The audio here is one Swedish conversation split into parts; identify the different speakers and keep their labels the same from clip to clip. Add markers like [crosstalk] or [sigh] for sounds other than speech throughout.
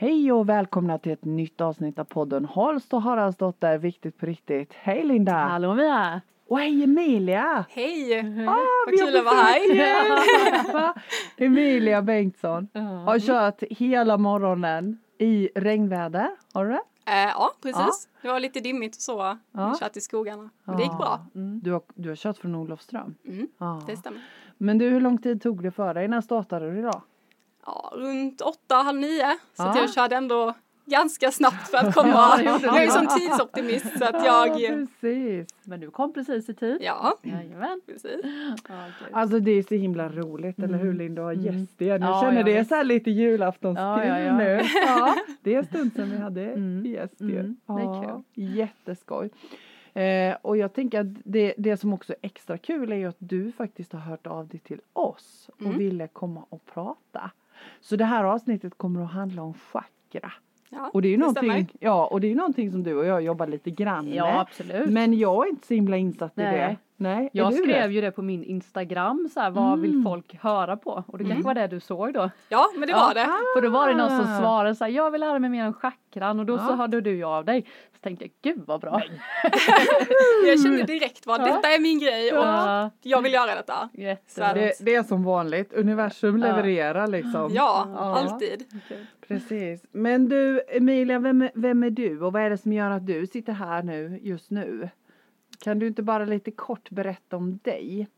Speaker 1: Hej och välkomna till ett nytt avsnitt av podden Holst och Haraldsdotter, viktigt på riktigt. Hej Linda!
Speaker 2: Hallå Mia!
Speaker 1: Och hej Emilia!
Speaker 3: Hej!
Speaker 1: Ah,
Speaker 3: Vad kul att vara här! [laughs]
Speaker 1: Emilia Bengtsson har kört hela morgonen i regnväder, har du det?
Speaker 3: Eh, ja, precis. Det var lite dimmigt och så.
Speaker 1: Ja.
Speaker 3: Ja. Kört i skogarna. Men det gick bra.
Speaker 1: Mm. Du, har, du har kört från Olofström?
Speaker 3: Mm,
Speaker 1: Ja.
Speaker 3: det stämmer.
Speaker 1: Men du, hur lång tid tog det för dig? När startade du idag?
Speaker 3: Ja, runt åtta, halv nio. Så
Speaker 1: Ja.
Speaker 3: jag körde ändå ganska snabbt för att komma. [laughs]
Speaker 2: Ja, det
Speaker 3: jag är ju sån tidsoptimist så att
Speaker 1: Ja,
Speaker 3: jag...
Speaker 1: precis.
Speaker 2: Men du kom precis i tid.
Speaker 3: Ja,
Speaker 2: Jajamän.
Speaker 3: precis.
Speaker 2: Ja, kul.
Speaker 1: Alltså det är så himla roligt, eller hur Linda, att ha gäst igen. Jag
Speaker 2: Ja,
Speaker 1: känner det är
Speaker 2: vet.
Speaker 1: så här lite julaftonskul
Speaker 2: Ja, ja, ja.
Speaker 1: nu. [laughs] Ja, det är en stund sedan vi hade
Speaker 2: Mm.
Speaker 1: gäst ju.
Speaker 2: Mm, det är
Speaker 1: Ja, jätteskoj. Eh, och jag tänker att det, det som också är extra kul är ju att du faktiskt har hört av dig till oss och
Speaker 3: Mm.
Speaker 1: ville komma och prata. Så det här avsnittet kommer att handla om chakra.
Speaker 3: Ja,
Speaker 1: Och det är ju
Speaker 3: det
Speaker 1: någonting,
Speaker 3: stämmer.
Speaker 1: ja, och det är ju någonting som du och jag jobbar lite grann
Speaker 2: Ja
Speaker 1: med.
Speaker 2: absolut.
Speaker 1: Men jag är inte så himla insatt i
Speaker 2: Nej.
Speaker 1: det. Nej,
Speaker 2: jag skrev
Speaker 1: det?
Speaker 2: ju det på min Instagram så här, vad vill
Speaker 1: Mm.
Speaker 2: folk höra på? Och det kanske var det du såg då.
Speaker 3: Ja, men det var det.
Speaker 2: För då var det någon som
Speaker 1: Ah.
Speaker 2: svarade så här, jag vill lära mig mer om chakran och då
Speaker 1: Ja.
Speaker 2: så hörde du av dig. Så tänkte jag, gud vad bra. [laughs]
Speaker 3: Jag kände diregt vad detta är min grej och
Speaker 2: Ja,
Speaker 3: jag vill göra detta.
Speaker 2: jättebra.
Speaker 1: Det, det är som vanligt, universum
Speaker 2: Ja.
Speaker 1: levererar liksom.
Speaker 3: Ja,
Speaker 1: Ja.
Speaker 3: alltid.
Speaker 1: Precis. Men du Emilia, vem, vem är du och vad är det som gör att du sitter här nu just nu? Kan du inte bara lite kort berätta om dig?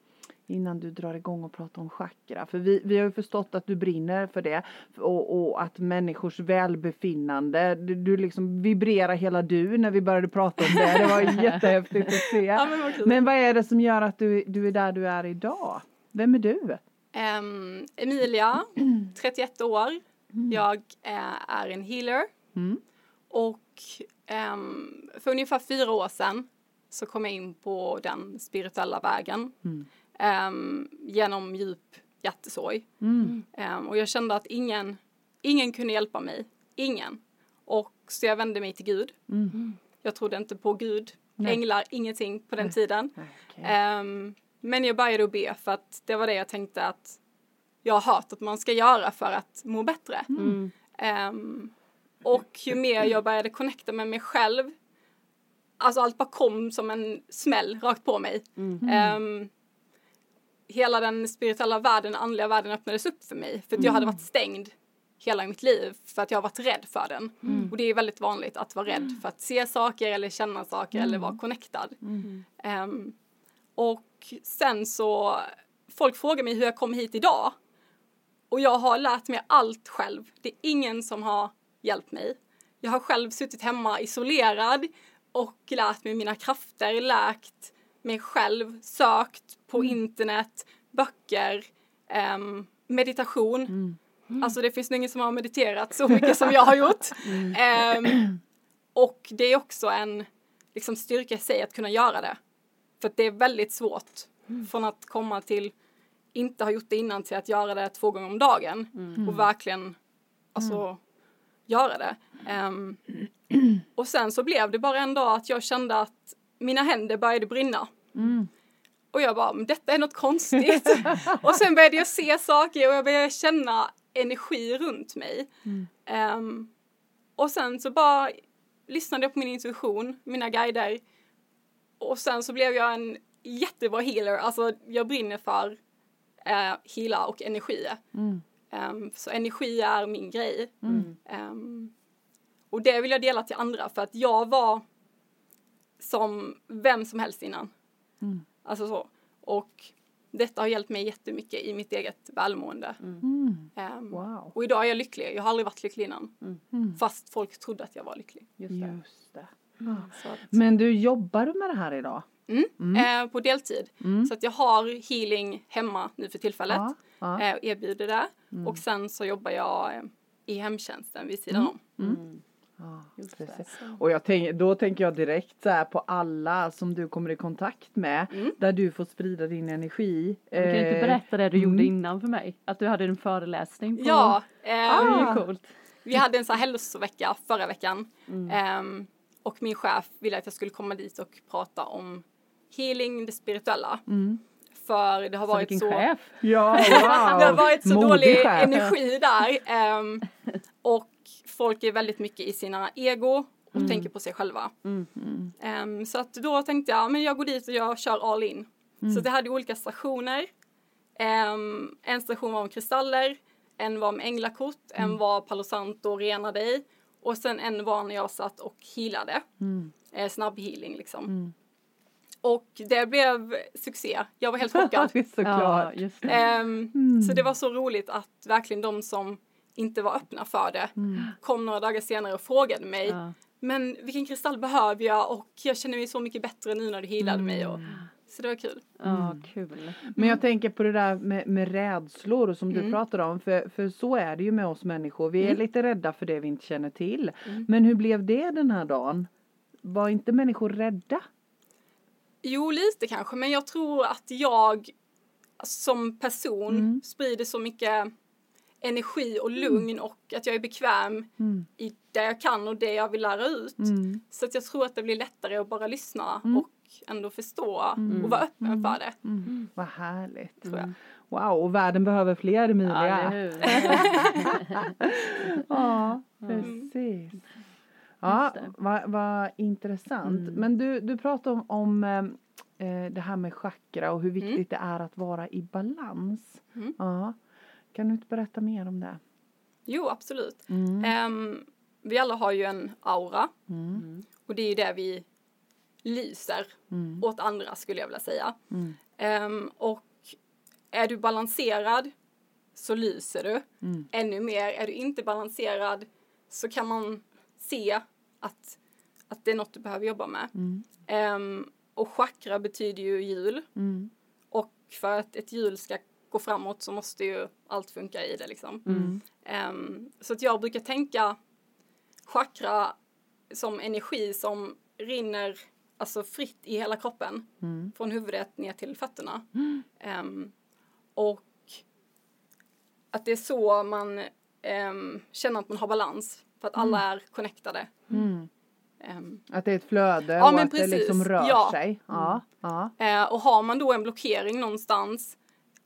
Speaker 1: Innan du drar igång och pratar om chakra. För vi, vi har ju förstått att du brinner för det. Och, och att människors välbefinnande, du, du liksom vibrerar hela du när vi började prata om det. Det var [laughs] jättehäftigt att se.
Speaker 3: Ja, men.
Speaker 1: Men vad är det som gör att du, du är där du är idag? Vem är du?
Speaker 3: Ehm, Emilia, [clears throat] 31 år. Jag eh, är en healer.
Speaker 1: Mm.
Speaker 3: Och ehm, för ungefär fyra år sedan så kom jag in på den spirituella vägen.
Speaker 1: Mm.
Speaker 3: Ehm, genom djup hjärtesorg.
Speaker 1: Mm.
Speaker 3: Ehm, och jag kände att ingen, ingen kunde hjälpa mig. Ingen. Och så jag vände mig till Gud.
Speaker 1: Mm.
Speaker 3: Jag trodde inte på Gud,
Speaker 1: Nej.
Speaker 3: änglar, ingenting på den tiden.
Speaker 1: Okej.
Speaker 3: Ehm, men jag började att be för att det var det jag tänkte att jag har hört att man ska göra för att må bättre.
Speaker 2: Mm.
Speaker 3: Och ju mer jag började connecta med mig själv, alltså allt bara kom som en smäll rakt på mig.
Speaker 2: Mm.
Speaker 3: Ehm, hela den spirituella världen, andliga världen öppnades upp för mig. För att jag hade varit stängd hela mitt liv för att jag har varit rädd för den. Och det är väldigt vanligt att vara rädd för att se saker eller känna saker eller vara connectad. Ehm, och sen så, folk frågar mig hur jag kom hit idag. Och jag har lärt mig allt själv. Det är ingen som har hjälpt mig. Jag har själv suttit hemma isolerad och lärt mig mina krafter, läkt mig själv, sökt på internet, böcker, ehm, meditation. Alltså det finns nog ingen som har mediterat så mycket som jag har gjort. [laughs] Ehm, och det är också en liksom, styrka i sig att kunna göra det. För det är väldigt svårt från att komma till inte ha gjort det innan till att göra det två gånger om dagen och verkligen alltså göra det. Ehm, [clears throat] och sen så blev det bara en dag att jag kände att mina händer började brinna. Och jag bara, men detta är något konstigt. [laughs] [laughs] och sen började jag se saker och jag började känna energi runt mig. Ehm, och sen så bara lyssnade jag på min intuition, mina guider. Och sen så blev jag en jättebra healer. Alltså jag brinner för eh, heala och energi.
Speaker 1: Mm.
Speaker 3: Ehm, så energi är min grej.
Speaker 1: Mm.
Speaker 3: Ehm, och det vill jag dela till andra för att jag var som vem som helst innan.
Speaker 1: Mm.
Speaker 3: Alltså så. Och detta har hjälpt mig jättemycket i mitt eget välmående.
Speaker 1: Mm.
Speaker 3: Ehm,
Speaker 1: Wow.
Speaker 3: Och idag är jag lycklig. Jag har aldrig varit lycklig innan.
Speaker 1: Mm.
Speaker 3: Fast folk trodde att jag var lycklig.
Speaker 2: Just det.
Speaker 1: Just det.
Speaker 3: Så att,
Speaker 1: Men du, jobbar du med det här idag?
Speaker 3: mm, Eh, på deltid.
Speaker 1: Mm.
Speaker 3: Så att jag har healing hemma nu för tillfället.
Speaker 1: Ja, ja.
Speaker 3: Eh, och erbjuder det. Och sen så jobbar jag eh, i hemtjänsten vid sidan om.
Speaker 1: Ja,
Speaker 2: Just
Speaker 1: precis.
Speaker 2: det.
Speaker 1: Och jag tänk, då tänker jag direkt så här på alla som du kommer i kontakt med.
Speaker 3: Mm.
Speaker 1: Där du får sprida din energi.
Speaker 2: Du kan inte
Speaker 1: Eh,
Speaker 2: berätta det du
Speaker 1: mm.
Speaker 2: gjorde innan för mig? Att du hade en föreläsning på...
Speaker 3: Ja,
Speaker 2: Det
Speaker 3: eh,
Speaker 2: är
Speaker 1: Ah.
Speaker 2: ju coolt.
Speaker 3: vi hade en så här hälsovecka förra veckan.
Speaker 2: Mm.
Speaker 3: Ehm, och min chef ville att jag skulle komma dit och prata om healing, det spirituella.
Speaker 1: Mm.
Speaker 3: För det har
Speaker 2: Så
Speaker 3: varit så...
Speaker 2: chef.
Speaker 1: Ja, wow. [laughs]
Speaker 3: det har varit så
Speaker 1: Modig
Speaker 3: dålig
Speaker 1: chef.
Speaker 3: energi där. ehm, [laughs] och folk är väldigt mycket i sina ego och tänker på sig själva.
Speaker 2: Mm.
Speaker 3: Ehm, så att då tänkte jag, men jag går dit och jag kör all in. Så det hade olika stationer. Ehm, en station var med kristaller, en var med änglakort, en var Palo Santo, rena dig. Och sen en var när jag satt och healade. Eh, snabb healing liksom. Och det blev succé. Jag var helt chockad. [laughs]
Speaker 2: Ja,
Speaker 1: såklart.
Speaker 2: just det.
Speaker 3: Ehm, Så det var så roligt att verkligen de som inte var öppna för det kom några dagar senare och frågade mig
Speaker 2: Ja.
Speaker 3: men vilken kristall behöver jag och jag känner mig så mycket bättre nu när du healade mig. Och, så det var kul.
Speaker 2: Ja, kul.
Speaker 1: Men jag tänker på det där med, med rädslor som du pratar om. För, för så är det ju med oss människor. Vi är lite rädda för det vi inte känner till. Men hur blev det den här dagen? Var inte människor rädda?
Speaker 3: Jo, lite kanske, men jag tror att jag som person sprider så mycket energi och lugn och att jag är bekväm i det jag kan och det jag vill lära ut. Så att jag tror att det blir lättare att bara lyssna och ändå förstå och vara öppen för det.
Speaker 1: Vad härligt.
Speaker 3: Tror jag.
Speaker 1: Wow, och världen behöver fler
Speaker 2: Ja,
Speaker 1: Emilia.
Speaker 2: hur? [laughs] [laughs]
Speaker 1: Ja, precis. Ja, vad vad intressant. Men du, du pratade om, om eh, det här med chakra och hur viktigt det är att vara i balans.
Speaker 3: Mm.
Speaker 1: Ja. Kan du inte berätta mer om det?
Speaker 3: Jo, absolut.
Speaker 1: Mm.
Speaker 3: Ehm, vi alla har ju en aura
Speaker 1: Mm.
Speaker 3: och det är ju det vi lyser
Speaker 1: Mm.
Speaker 3: åt andra skulle jag vilja säga. Ehm, och är du balanserad så lyser du
Speaker 1: Mm.
Speaker 3: ännu mer. Är du inte balanserad så kan man se att, att det är något du behöver jobba med. Ehm, och chakra betyder ju hjul och för att ett hjul ska gå framåt så måste ju allt funka i det liksom.
Speaker 1: Mm.
Speaker 3: Ehm, så att jag brukar tänka chakra som energi som rinner alltså fritt i hela kroppen.
Speaker 1: Mm.
Speaker 3: Från huvudet ner till fötterna. Ehm, och att det är så man ehm, känner att man har balans. För att alla är connectade.
Speaker 1: Mm.
Speaker 3: Ehm,
Speaker 1: Att det är ett flöde
Speaker 3: Ja,
Speaker 1: och att det
Speaker 3: precis.
Speaker 1: liksom rör
Speaker 3: Ja.
Speaker 1: sig. Ja. Ja.
Speaker 3: Eh, och har man då en blockering någonstans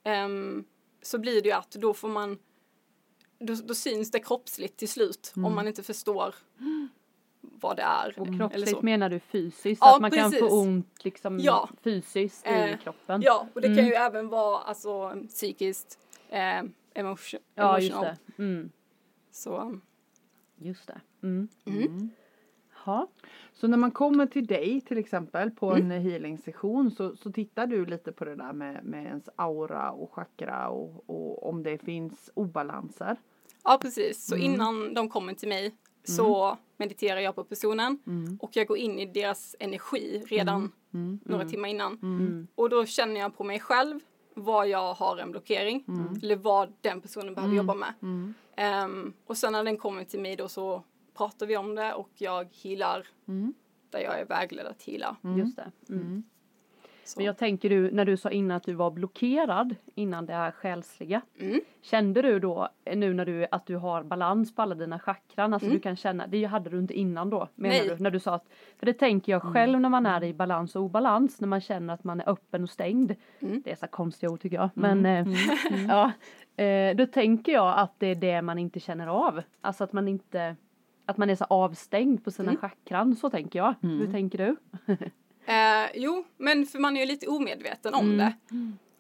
Speaker 3: ehm, så blir det ju att då får man då, då syns det kroppsligt till slut om man inte förstår vad det är.
Speaker 2: Och kroppsligt menar du fysiskt?
Speaker 3: Ja,
Speaker 2: att man kan
Speaker 3: precis.
Speaker 2: få ont liksom
Speaker 3: Ja.
Speaker 2: fysiskt i
Speaker 3: Eh,
Speaker 2: kroppen?
Speaker 3: Ja, och det kan
Speaker 2: Mm.
Speaker 3: ju även vara alltså psykiskt, eh, emotion,
Speaker 2: Ja, just
Speaker 3: emotional.
Speaker 2: det. Mm.
Speaker 3: Så,
Speaker 2: Just det. Mm.
Speaker 3: mm.
Speaker 2: Ja.
Speaker 1: Så när man kommer till dig till exempel på
Speaker 3: Mm.
Speaker 1: en healing session så, så tittar du lite på det där med, med ens aura och chakra och, och om det finns obalanser.
Speaker 3: Ja, precis. Så
Speaker 2: Mm.
Speaker 3: innan de kommer till mig så mediterar jag på personen
Speaker 1: Mm.
Speaker 3: och jag går in i deras energi redan
Speaker 1: Mm.
Speaker 3: några timmar innan.
Speaker 2: Mm.
Speaker 3: Och då känner jag på mig själv vad jag har en blockering eller vad den personen behöver jobba med.
Speaker 1: Mm.
Speaker 3: Ehm, och sen när den kommer till mig då så pratar vi om det och jag healar
Speaker 1: Mm.
Speaker 3: där jag är vägledd att heala.
Speaker 2: Just det. Mm.
Speaker 3: Så.
Speaker 2: Men jag tänker du, när du sa innan att du var blockerad innan det här själsliga.
Speaker 3: Mm.
Speaker 2: Kände du då eh, nu när du, att du har balans på alla dina chakran? Alltså
Speaker 3: Mm.
Speaker 2: du kan känna, det hade du inte innan då menar
Speaker 3: Nej.
Speaker 2: du? När du sa att, för det tänker jag själv när man är i balans och obalans, när man känner att man är öppen och stängd.
Speaker 3: Mm.
Speaker 2: Det är så konstiga ord tycker jag. Men eh, [laughs] ja, eh, då tänker jag att det är det man inte känner av. Alltså att man inte, att man är så avstängd på sina
Speaker 3: Mm.
Speaker 2: chakran, så tänker jag. Hur tänker du? [laughs]
Speaker 3: Eh, jo, men för man är ju lite omedveten om
Speaker 2: Mm.
Speaker 3: det.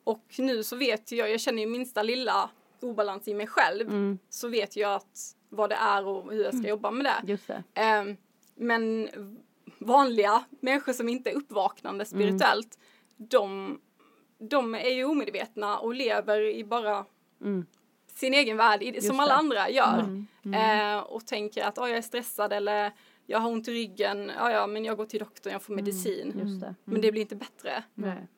Speaker 3: Och nu så vet jag, jag känner ju minsta lilla obalans i mig själv.
Speaker 2: Mm,
Speaker 3: Så vet jag att vad det är och hur jag ska jobba med det.
Speaker 2: just det.
Speaker 3: Eh, men vanliga människor som inte är uppvaknande spirituellt, de, de är ju omedvetna och lever i bara
Speaker 2: Mm.
Speaker 3: Sin egen värld, i, som alla andra gör.
Speaker 2: Mm.
Speaker 3: Eh, och tänker att oh, jag är stressad eller jag har ont i ryggen, ja ja men jag går till doktorn, jag får medicin.
Speaker 2: Just det.
Speaker 3: Men det blir inte bättre.
Speaker 2: Nej.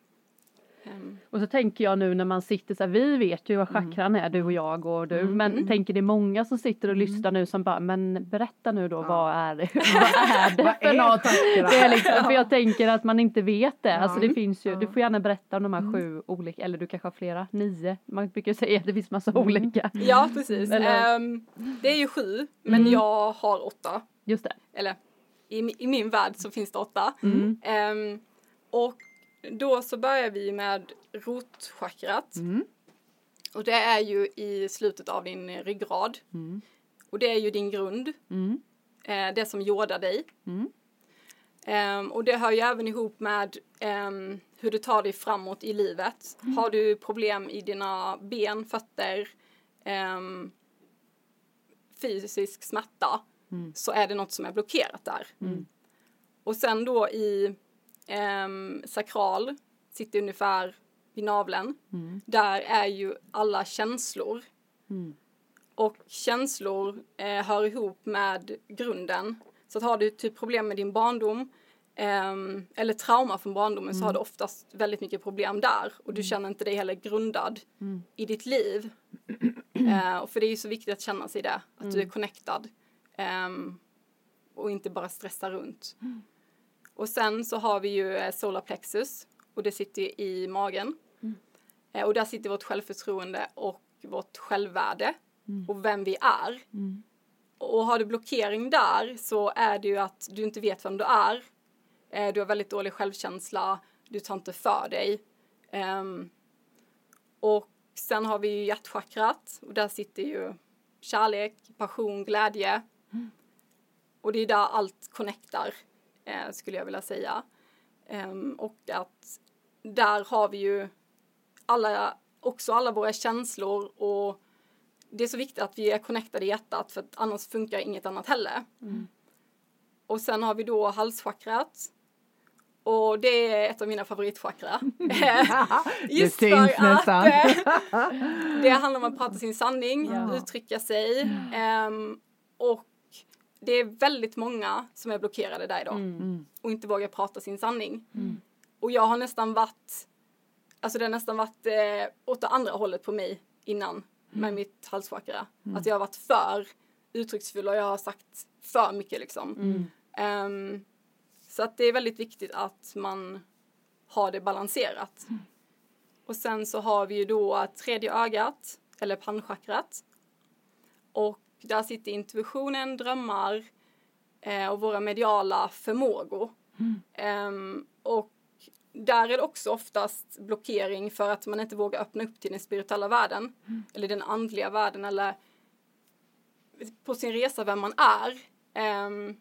Speaker 2: Och så tänker jag nu när man sitter så här, vi vet ju vad chakran är, du och jag och du, men
Speaker 3: Mm.
Speaker 2: tänker det är många som sitter och lyssnar nu som bara, men berätta nu då, [laughs] vad är det, vad är det
Speaker 1: Vad
Speaker 2: för
Speaker 1: är
Speaker 2: något?
Speaker 1: chakra?
Speaker 2: Det är liksom, för jag tänker att man inte vet det, alltså det
Speaker 1: Ja.
Speaker 2: finns ju, du får gärna berätta om de här sju olika, eller du kanske har flera, nio, man brukar säga att det finns massa olika.
Speaker 3: ja precis. Ehm, det är ju sju, men
Speaker 2: Mm.
Speaker 3: jag har åtta.
Speaker 2: Just det.
Speaker 3: Eller i, i min värld så finns det åtta.
Speaker 2: Mm.
Speaker 3: Ehm, och då så börjar vi med rotchakrat.
Speaker 1: Mm.
Speaker 3: Och det är ju i slutet av din ryggrad.
Speaker 1: Mm.
Speaker 3: Och det är ju din grund.
Speaker 1: Mm.
Speaker 3: Eh, det som jordar dig.
Speaker 1: Mm.
Speaker 3: Ehm, och det hör ju även ihop med ehm, hur du tar dig framåt i livet. Har du problem i dina ben, fötter, ehm, fysisk smärta så är det något som är blockerat där. Och sen då i ehm, sakral, sitter ungefär vid naveln. Där är ju alla känslor. Och känslor eh, hör ihop med grunden. Så att har du typ problem med din barndom ehm, eller trauma från barndomen så har du oftast väldigt mycket problem där och du känner inte dig heller grundad i ditt liv. [clears throat] Eh, och för det är ju så viktigt att känna sig det, att du är connectad ehm, och inte bara stressa runt. Och sen så har vi ju eh, solar plexus och det sitter i magen. Eh, och där sitter vårt självförtroende och vårt självvärde och vem vi är. Och har du blockering där så är det ju att du inte vet vem du är. Eh, du har väldigt dålig självkänsla, du tar inte för dig. Ehm, och sen har vi ju hjärtchakrat och där sitter ju kärlek, passion, glädje. Och det är där allt connectar, eh, skulle jag vilja säga. Ehm, och att där har vi ju alla, också alla våra känslor och det är så viktigt att vi är connectade i hjärtat för att annars funkar inget annat heller. Och sen har vi då halschakrat. Och det är ett av mina favoritchakra. [laughs] [laughs]
Speaker 1: Det syns nästan.
Speaker 3: eh, [laughs] det handlar om att prata sin sanning,
Speaker 2: Ja.
Speaker 3: uttrycka sig. ehm, och det är väldigt många som är blockerade där idag
Speaker 1: Mm.
Speaker 3: och inte vågar prata sin sanning. Och jag har nästan varit, alltså det har nästan varit eh, åt det andra hållet på mig innan med mitt halschakra. Att jag har varit för uttrycksfull och jag har sagt för mycket liksom. Ehm, så att det är väldigt viktigt att man har det balanserat. Och sen så har vi ju då tredje ögat, eller pannchakrat. Och där sitter intuitionen, drömmar eh, och våra mediala förmågor. Ehm, och där är det också oftast blockering för att man inte vågar öppna upp till den spirituella världen. Eller den andliga världen eller på sin resa vem man är. Ehm,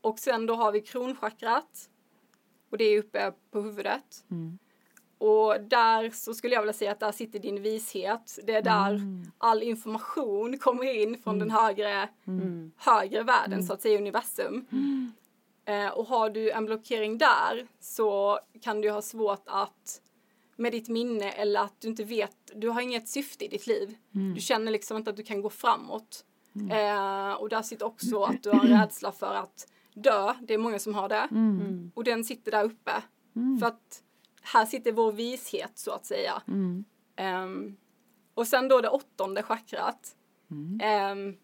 Speaker 3: och sen då har vi kronchakrat. Och det är uppe på huvudet. Och där så skulle jag vilja säga att där sitter din vishet. Det är där all information kommer in från den högre, högre världen, så att säga universum. Eh, och har du en blockering där så kan du ha svårt att med ditt minne eller att du inte vet, du har inget syfte i ditt liv. Du känner liksom inte att du kan gå framåt. Eh, och där sitter också att du har en rädsla för att dö, det är många som har det. Och den sitter där uppe. För att här sitter vår vishet så att säga. Ehm, och sen då det åttonde chakrat. Ehm,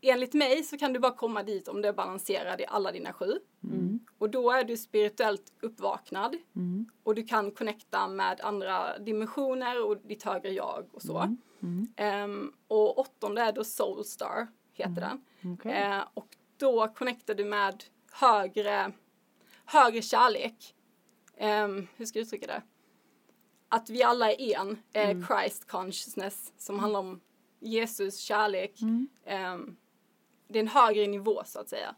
Speaker 3: enligt mig så kan du bara komma dit om du är balanserad i alla dina sju. Och då är du spirituellt uppvaknad. Och du kan connecta med andra dimensioner och ditt högre jag och så. Ehm, och åttonde är då Soulstar, heter den.
Speaker 1: Okej.
Speaker 3: Eh, och då connectar du med högre, högre kärlek. Ehm, hur ska jag uttrycka det? Att vi alla är en, eh, Christ consciousness, som handlar om Jesus kärlek. Ehm, det är en högre nivå så att säga.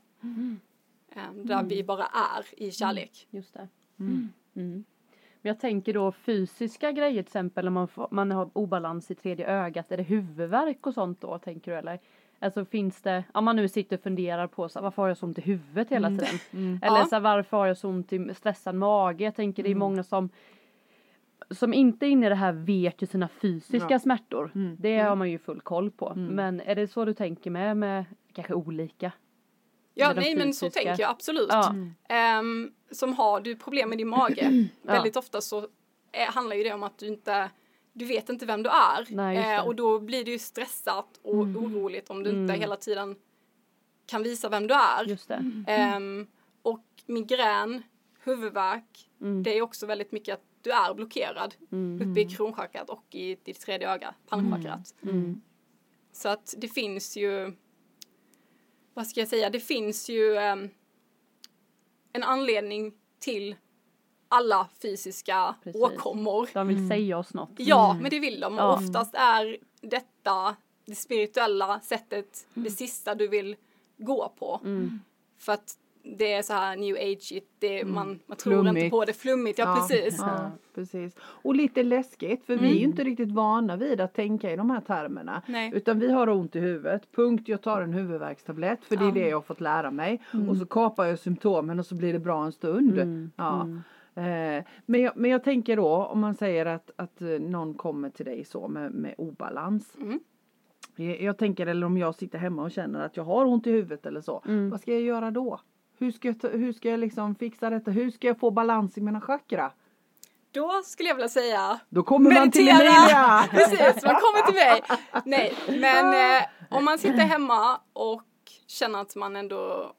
Speaker 3: Ehm, där vi bara är i kärlek.
Speaker 2: Just det. Mm. Men jag tänker då fysiska grejer till exempel om man, får, man har obalans i tredje ögat. Är det huvudvärk och sånt då tänker du eller? Alltså finns det, om man nu sitter och funderar på så, här, varför har jag så ont i huvudet hela tiden? [laughs] Eller
Speaker 3: Ja.
Speaker 2: så här, varför har jag så ont i stressad mage? Jag tänker det är många som som inte är inne i det här vet ju sina fysiska
Speaker 1: Ja.
Speaker 2: smärtor.
Speaker 1: Mm.
Speaker 2: Det har man ju full koll på. Men är det så du tänker med, med kanske olika?
Speaker 3: Ja,
Speaker 2: Med
Speaker 3: nej men så tänker jag absolut.
Speaker 2: Ja.
Speaker 3: Ehm, som har du problem med din mage, [clears throat] väldigt ofta så eh, handlar ju det om att du inte du vet inte vem du är
Speaker 2: Nej. Mm.
Speaker 3: Eh, och då blir det ju stressat och oroligt om du inte hela tiden kan visa vem du är.
Speaker 2: Just det.
Speaker 3: Ehm, och migrän, huvudvärk,
Speaker 2: Mm.
Speaker 3: det är också väldigt mycket att du är blockerad uppe i kronchakrat och i ditt tredje öga, pannchakrat.
Speaker 2: Mm.
Speaker 3: Så att det finns ju, vad ska jag säga, det finns ju ehm, en anledning till alla fysiska
Speaker 2: Precis.
Speaker 3: åkommor.
Speaker 2: De vill säga oss något.
Speaker 3: Ja, men det vill de.
Speaker 2: Ja.
Speaker 3: Oftast är detta det spirituella sättet det sista du vill gå på.
Speaker 2: Mm.
Speaker 3: För att det är så här new age det, man, man tror
Speaker 1: Flummigt.
Speaker 3: inte på det, flummigt, ja, precis.
Speaker 1: Ja, precis. Och lite läskigt för vi är ju inte riktigt vana vid att tänka i de här termerna.
Speaker 3: Nej.
Speaker 1: Utan vi har ont i huvudet, punkt jag tar en huvudvärkstablett för det är
Speaker 3: Ja.
Speaker 1: det jag har fått lära mig. Och så kapar jag symptomen och så blir det bra en stund.
Speaker 2: Mm.
Speaker 1: Ja. Eh, men, jag, men jag tänker då om man säger att, att eh, någon kommer till dig så med, med obalans.
Speaker 3: Mm.
Speaker 1: Jag, jag tänker eller om jag sitter hemma och känner att jag har ont i huvudet eller så.
Speaker 2: Mm.
Speaker 1: Vad ska jag göra då? Hur ska jag, hur ska jag liksom fixa detta? Hur ska jag få balans i mina chakra?
Speaker 3: Då skulle jag vilja säga
Speaker 1: Då kommer man till
Speaker 3: Meditera!
Speaker 1: Emilia! [laughs]
Speaker 3: Precis, man kommer till mig. Nej, men eh, om man sitter hemma och känner att man ändå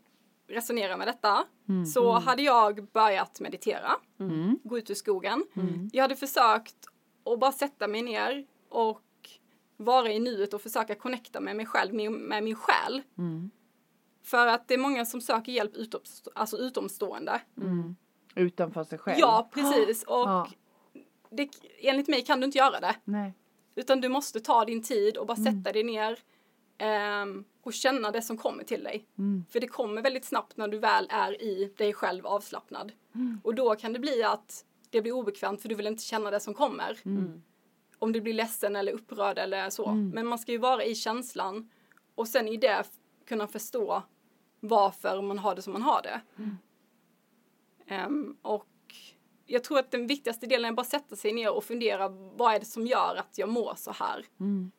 Speaker 3: resonerar med detta så hade jag börjat meditera,
Speaker 1: Mm.
Speaker 3: gå ut ur skogen. Jag hade försökt att bara sätta mig ner och vara i nuet och försöka connecta med mig själv, med, min själ.
Speaker 1: Mm.
Speaker 3: För att det är många som söker hjälp utom, alltså utomstående.
Speaker 1: Utanför sig själv.
Speaker 3: Ja, precis. [gasps] Och
Speaker 1: Ja.
Speaker 3: det, enligt mig kan du inte göra det.
Speaker 1: Nej.
Speaker 3: Utan du måste ta din tid och bara
Speaker 1: Mm.
Speaker 3: sätta dig ner ehm, och känna det som kommer till dig.
Speaker 1: Mm.
Speaker 3: För det kommer väldigt snabbt när du väl är i dig själv avslappnad.
Speaker 1: Mm.
Speaker 3: Och då kan det bli att det blir obekvämt för du vill inte känna det som kommer.
Speaker 1: Mm.
Speaker 3: Om du blir ledsen eller upprörd eller så. Men man ska ju vara i känslan och sen i det kunna förstå varför man har det som man har det.
Speaker 1: Mm.
Speaker 3: Ehm, och jag tror att den viktigaste delen är bara sätta sig ner och fundera vad är det som gör att jag mår så här.
Speaker 1: Mm.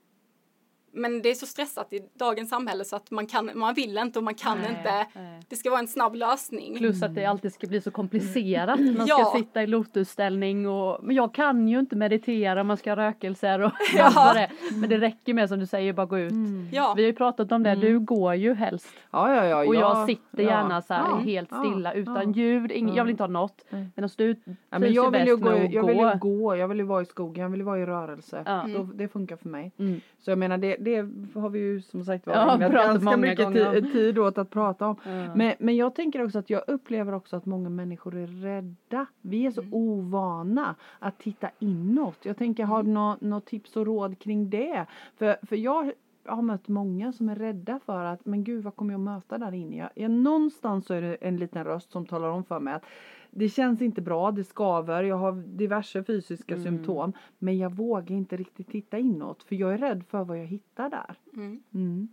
Speaker 3: Men det är så stressat i dagens samhälle så att man, kan, man vill inte och man kan
Speaker 2: Nej,
Speaker 3: inte.
Speaker 2: nej.
Speaker 3: Det ska vara en snabb lösning.
Speaker 2: Plus att det alltid ska bli så komplicerat. Man ska
Speaker 3: Ja.
Speaker 2: sitta i lotusställning och men jag kan ju inte meditera, man ska ha rökelser och [laughs]
Speaker 3: Ja.
Speaker 2: vad det. Men det räcker med som du säger, bara gå ut.
Speaker 3: Ja,
Speaker 2: Vi har ju pratat om det, du går ju helst.
Speaker 1: Ja, ja, ja.
Speaker 2: Och jag
Speaker 1: ja,
Speaker 2: sitter
Speaker 1: ja,
Speaker 2: gärna så här
Speaker 1: ja,
Speaker 2: helt
Speaker 1: ja,
Speaker 2: stilla utan
Speaker 1: ja.
Speaker 2: ljud, ing, jag vill inte ha något. Medan du
Speaker 1: Ja, men jag vill ju gå, jag vill ju
Speaker 2: gå.
Speaker 1: jag vill ju vara i skogen, jag vill ju vara i rörelse.
Speaker 2: Ja.
Speaker 1: Då, det funkar för mig.
Speaker 2: Mm.
Speaker 1: Så jag menar det, det har vi ju som sagt var
Speaker 2: Ja,
Speaker 1: ägnat ganska
Speaker 2: många
Speaker 1: mycket
Speaker 2: gånger
Speaker 1: tid åt att prata om.
Speaker 2: Ja.
Speaker 1: Men, men jag tänker också att jag upplever också att många människor är rädda. Vi är så
Speaker 2: Mm.
Speaker 1: ovana att titta inåt. Jag tänker, har du något nå tips och råd kring det? För, för jag har mött många som är rädda för att, men gud vad kommer jag möta där inne? Jag, jag, någonstans så är det en liten röst som talar om för mig att det känns inte bra, det skaver, jag har diverse fysiska
Speaker 2: Mm.
Speaker 1: symptom. Men jag vågar inte riktigt titta inåt för jag är rädd för vad jag hittar där.
Speaker 3: mm.
Speaker 1: Mm.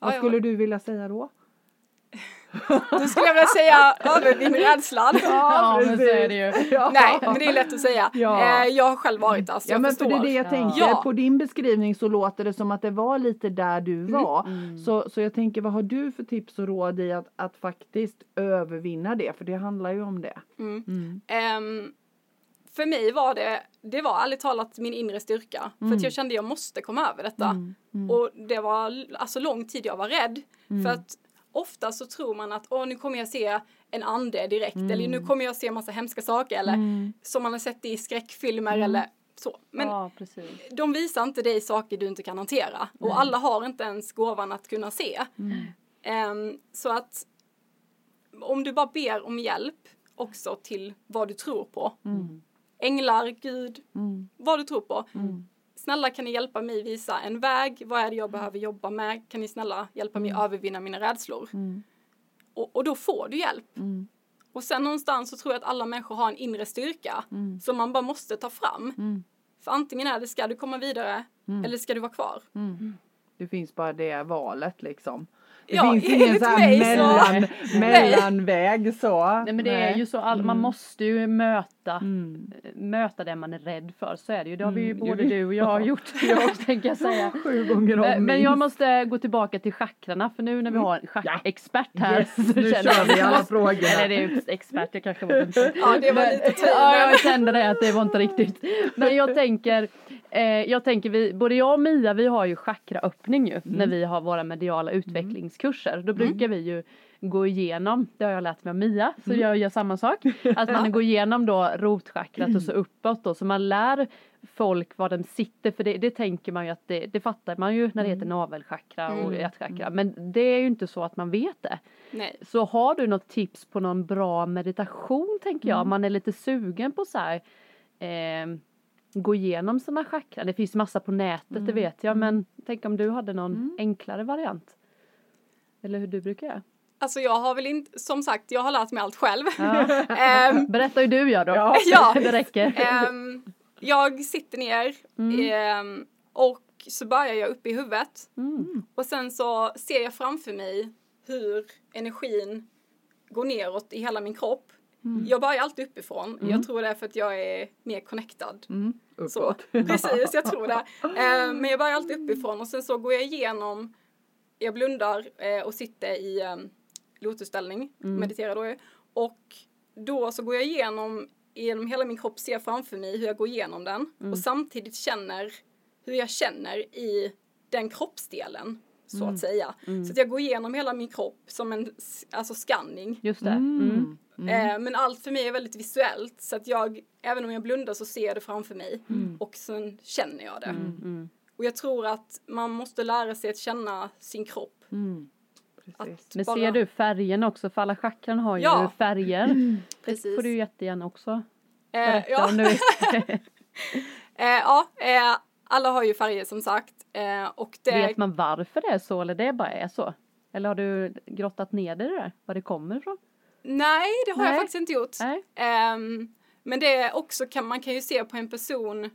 Speaker 1: Vad
Speaker 3: ja.
Speaker 1: skulle du vilja säga då? [laughs]
Speaker 3: då skulle jag vilja säga övervinn rädslan.
Speaker 2: Ja, men så är det ju.
Speaker 1: Ja.
Speaker 3: Nej, men det är lätt att säga.
Speaker 1: Ja.
Speaker 3: Eh, jag har själv varit där så
Speaker 1: Ja
Speaker 3: jag
Speaker 1: men för
Speaker 3: förstår.
Speaker 1: det är det jag
Speaker 2: Ja.
Speaker 1: tänker.
Speaker 3: Ja.
Speaker 1: På din beskrivning så låter det som att det var lite där du var.
Speaker 2: Mm.
Speaker 1: Så, så jag tänker vad har du för tips och råd i att, att faktiskt övervinna det? För det handlar ju om det.
Speaker 3: Mm.
Speaker 1: Mm.
Speaker 3: Ehm, för mig var det, det var ärligt talat min inre styrka. För att jag kände jag måste komma över detta.
Speaker 1: Mm. Mm.
Speaker 3: Och det var alltså lång tid jag var rädd.
Speaker 1: Mm.
Speaker 3: För att ofta så tror man att åh nu kommer jag se en ande direkt eller nu kommer jag se massa hemska saker eller
Speaker 1: Mm.
Speaker 3: som man har sett i skräckfilmer eller så. Men
Speaker 2: ja,
Speaker 3: de visar inte dig saker du inte kan hantera. Och alla har inte ens gåvan att kunna se.
Speaker 1: Mm.
Speaker 3: Ehm, så att om du bara ber om hjälp också till vad du tror på.
Speaker 1: Mm.
Speaker 3: Änglar, Gud,
Speaker 1: Mm.
Speaker 3: vad du tror på.
Speaker 1: Mm.
Speaker 3: Snälla kan ni hjälpa mig visa en väg? Vad är det jag behöver jobba med? Kan ni snälla hjälpa mig övervinna mina rädslor?
Speaker 1: Mm.
Speaker 3: Och, och då får du hjälp.
Speaker 1: Mm.
Speaker 3: Och sen någonstans så tror jag att alla människor har en inre styrka
Speaker 1: Mm.
Speaker 3: som man bara måste ta fram.
Speaker 1: Mm.
Speaker 3: För antingen är det ska du komma vidare
Speaker 1: Mm.
Speaker 3: eller ska du vara kvar.
Speaker 1: Mm. Det finns bara det valet liksom. Det
Speaker 3: Ja,
Speaker 1: finns [laughs] ingen så här
Speaker 3: så-
Speaker 1: mellan,
Speaker 3: Nej.
Speaker 1: mellanväg så.
Speaker 2: Nej men det är ju så, all, man måste ju möta,
Speaker 1: Mm.
Speaker 2: möta det man är rädd för, så är det ju. Det har vi ju
Speaker 1: Mm,
Speaker 2: både du och jag gjort, [laughs] jag tänker jag säga. [laughs]
Speaker 1: Sju gånger om
Speaker 2: Men, men jag måste gå tillbaka till chakrarna för nu när vi har en schackexpert här
Speaker 1: Yes,
Speaker 2: så
Speaker 1: nu
Speaker 2: känner
Speaker 1: kör vi alla frågorna.
Speaker 2: Eller det är ju expert, jag kanske var
Speaker 3: Ja, det var lite tur.
Speaker 2: Ja, jag kände det att det var inte riktigt. Men jag tänker, eh, jag tänker vi, både jag och Mia vi har ju chakraöppning ju när vi har våra mediala utvecklingskurser. Då brukar vi ju gå igenom, det har jag lärt mig av Mia, så jag gör samma sak. [laughs] Att man går igenom då rotchakrat och så uppåt då, så man lär folk var de sitter, för det, det tänker man ju att det, det fattar man ju när det heter navelchakra och
Speaker 3: Mm.
Speaker 2: hjärtchakra. Men det är ju inte så att man vet det.
Speaker 3: Nej.
Speaker 2: Så har du något tips på någon bra meditation tänker jag, om man är lite sugen på så här, eh, gå igenom sina chakran? Det finns massa på nätet, det
Speaker 1: Mm.
Speaker 2: vet jag, men tänk om du hade någon
Speaker 1: Mm.
Speaker 2: enklare variant? Eller hur du brukar göra?
Speaker 3: Alltså jag har väl inte, som sagt, jag har lärt mig allt själv.
Speaker 2: Ja. [laughs]
Speaker 3: Ehm, [laughs]
Speaker 2: Berätta hur du gör då.
Speaker 1: Ja. [laughs]
Speaker 3: Ja.
Speaker 2: det räcker.
Speaker 3: ehm, jag sitter ner
Speaker 2: Mm.
Speaker 3: ehm, och så börjar jag upp i huvudet.
Speaker 2: Mm.
Speaker 3: Och sen så ser jag framför mig hur energin går neråt i hela min kropp. Jag börjar alltid uppifrån. Jag tror det är för att jag är mer connectad.
Speaker 1: Mm.
Speaker 3: Så, [laughs] precis, jag tror det. Eh, men jag börjar alltid uppifrån och sen så går jag igenom, jag blundar eh, och sitter i eh, lotusställning, mediterar då. ju. Och då så går jag igenom, genom hela min kropp, ser framför mig hur jag går igenom den och samtidigt känner hur jag känner i den kroppsdelen, så att säga. Så att jag går igenom hela min kropp som en alltså scanning.
Speaker 2: Just det. Mm.
Speaker 3: Eh, men allt för mig är väldigt visuellt så att jag, även om jag blundar så ser jag det framför mig och sen känner jag det.
Speaker 2: Mm.
Speaker 3: Och jag tror att man måste lära sig att känna sin kropp.
Speaker 1: Mm.
Speaker 2: Men
Speaker 3: bara-
Speaker 2: ser du färgen också? För alla chakran har ju
Speaker 3: Ja.
Speaker 2: färger. Det
Speaker 3: Precis.
Speaker 2: får du jättegärna också
Speaker 3: Eh,
Speaker 2: berätta
Speaker 3: ja,
Speaker 2: om du [laughs]
Speaker 3: eh, ja eh, alla har ju färger som sagt. Eh, och det,
Speaker 2: Vet man varför det är så eller det bara är så? Eller har du grottat ner dig i det där? Var det kommer ifrån?
Speaker 3: Nej, det har
Speaker 2: Nej.
Speaker 3: jag faktiskt inte gjort. Ehm, men det är också kan man kan ju se på en person